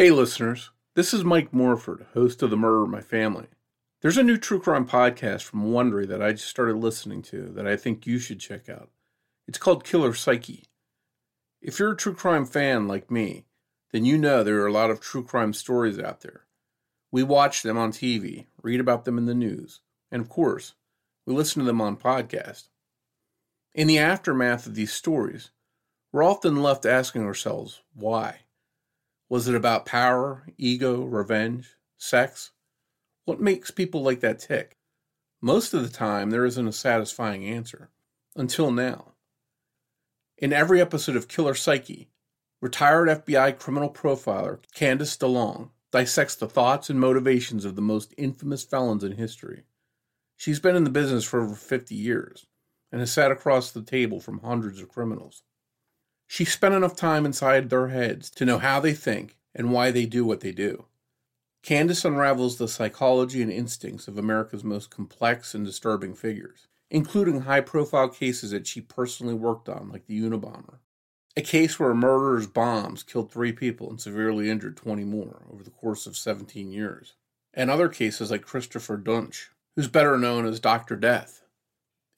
Hey, listeners. This is Mike Morford, host of The Murder of My Family. There's a new true crime podcast from Wondery that I just started listening to that I think you should check out. It's called Killer Psyche. If you're a true crime fan like me, then you know there are a lot of true crime stories out there. We watch them on TV, read about them in the news, and of course, we listen to them on podcast. In the aftermath of these stories, we're often left asking ourselves, why? Was it about power, ego, revenge, sex? What makes people like that tick? Most of the time, there isn't a satisfying answer. Until now. In every episode of Killer Psyche, retired FBI criminal profiler Candice DeLong dissects the thoughts and motivations of the most infamous felons in history. She's been in the business for over 50 years and has sat across the table from hundreds of criminals. She spent enough time inside their heads to know how they think and why they do what they do. Candice unravels the psychology and instincts of America's most complex and disturbing figures, including high profile cases that she personally worked on, like the Unabomber. A case where a murderer's bombs killed three people and severely injured 20 more over the course of 17 years. And other cases like Christopher Duntsch, who's better known as Dr. Death,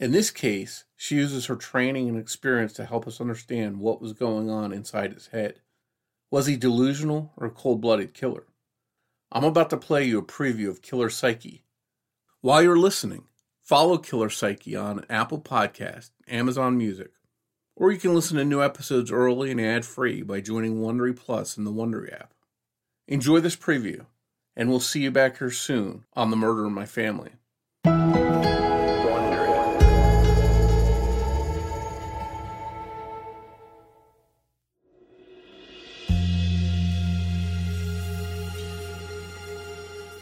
in this case, she uses her training and experience to help us understand what was going on inside his head. Was he delusional or a cold blooded killer? I'm about to play you a preview of Killer Psyche. While you're listening, follow Killer Psyche on Apple Podcast, Amazon Music, or you can listen to new episodes early and ad free by joining Wondery Plus in the Wondery app. Enjoy this preview, and we'll see you back here soon on The Murder of My Family.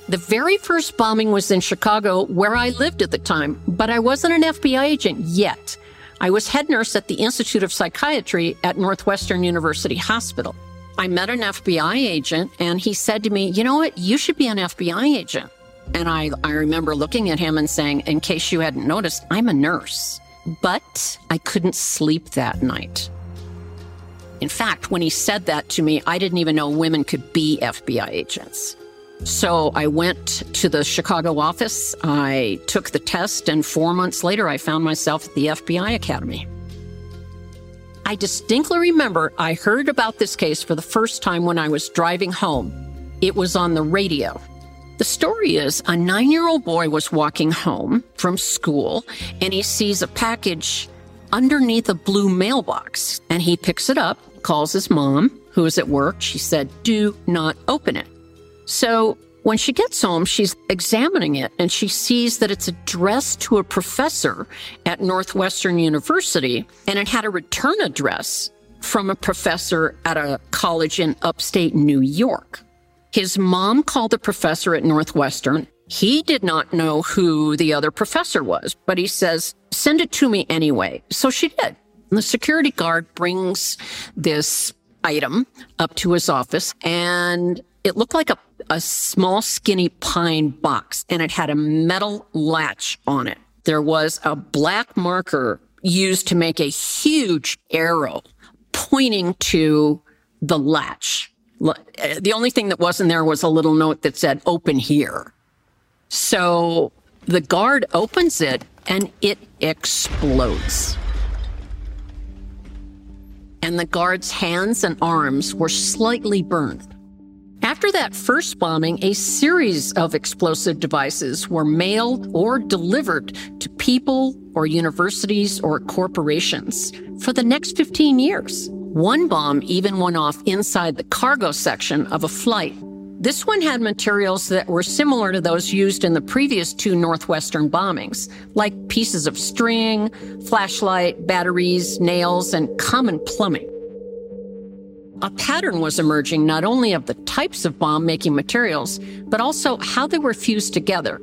The very first bombing was in Chicago, where I lived at the time, but I wasn't an FBI agent yet. I was head nurse at the Institute of Psychiatry at Northwestern University Hospital. I met an FBI agent and he said to me, You know what? You should be an FBI agent. And I, I remember looking at him and saying, In case you hadn't noticed, I'm a nurse. But I couldn't sleep that night. In fact, when he said that to me, I didn't even know women could be FBI agents. So I went to the Chicago office. I took the test, and four months later, I found myself at the FBI Academy. I distinctly remember I heard about this case for the first time when I was driving home. It was on the radio. The story is a nine year old boy was walking home from school and he sees a package underneath a blue mailbox and he picks it up, calls his mom, who is at work. She said, Do not open it. So when she gets home, she's examining it and she sees that it's addressed to a professor at Northwestern University and it had a return address from a professor at a college in upstate New York. His mom called the professor at Northwestern. He did not know who the other professor was, but he says, send it to me anyway. So she did. And the security guard brings this item up to his office and it looked like a a small, skinny pine box, and it had a metal latch on it. There was a black marker used to make a huge arrow pointing to the latch. Eh, the only thing that wasn't there was a little note that said, open here. So the guard opens it and it explodes. And the guard's hands and arms were slightly burned. After that first bombing, a series of explosive devices were mailed or delivered to people or universities or corporations for the next 15 years. One bomb even went off inside the cargo section of a flight. This one had materials that were similar to those used in the previous two Northwestern bombings, like pieces of string, flashlight, batteries, nails, and common plumbing. A pattern was emerging not only of the types of bomb making materials, but also how they were fused together.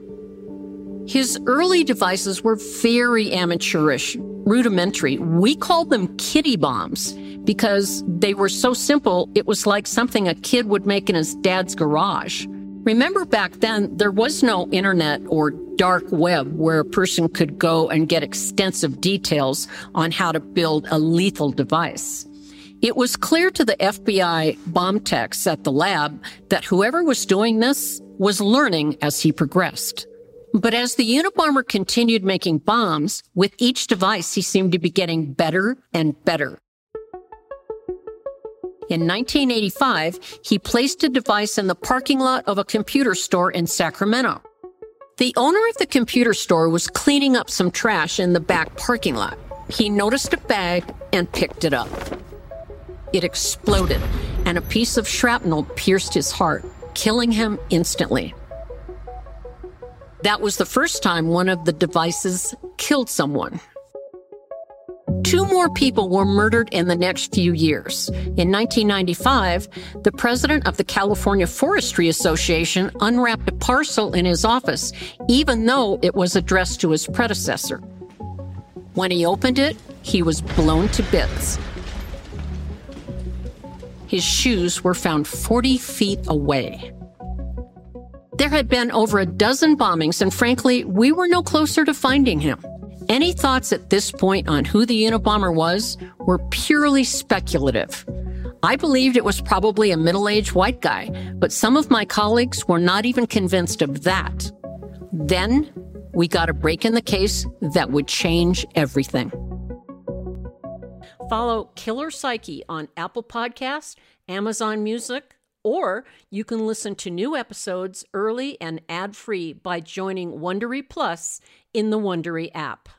His early devices were very amateurish, rudimentary. We called them kitty bombs because they were so simple, it was like something a kid would make in his dad's garage. Remember back then, there was no internet or dark web where a person could go and get extensive details on how to build a lethal device. It was clear to the FBI bomb techs at the lab that whoever was doing this was learning as he progressed. But as the Unabomber continued making bombs, with each device he seemed to be getting better and better. In 1985, he placed a device in the parking lot of a computer store in Sacramento. The owner of the computer store was cleaning up some trash in the back parking lot. He noticed a bag and picked it up. It exploded, and a piece of shrapnel pierced his heart, killing him instantly. That was the first time one of the devices killed someone. Two more people were murdered in the next few years. In 1995, the president of the California Forestry Association unwrapped a parcel in his office, even though it was addressed to his predecessor. When he opened it, he was blown to bits. His shoes were found 40 feet away. There had been over a dozen bombings, and frankly, we were no closer to finding him. Any thoughts at this point on who the Unabomber was were purely speculative. I believed it was probably a middle aged white guy, but some of my colleagues were not even convinced of that. Then we got a break in the case that would change everything. Follow Killer Psyche on Apple Podcast, Amazon Music, or you can listen to new episodes early and ad-free by joining Wondery Plus in the Wondery app.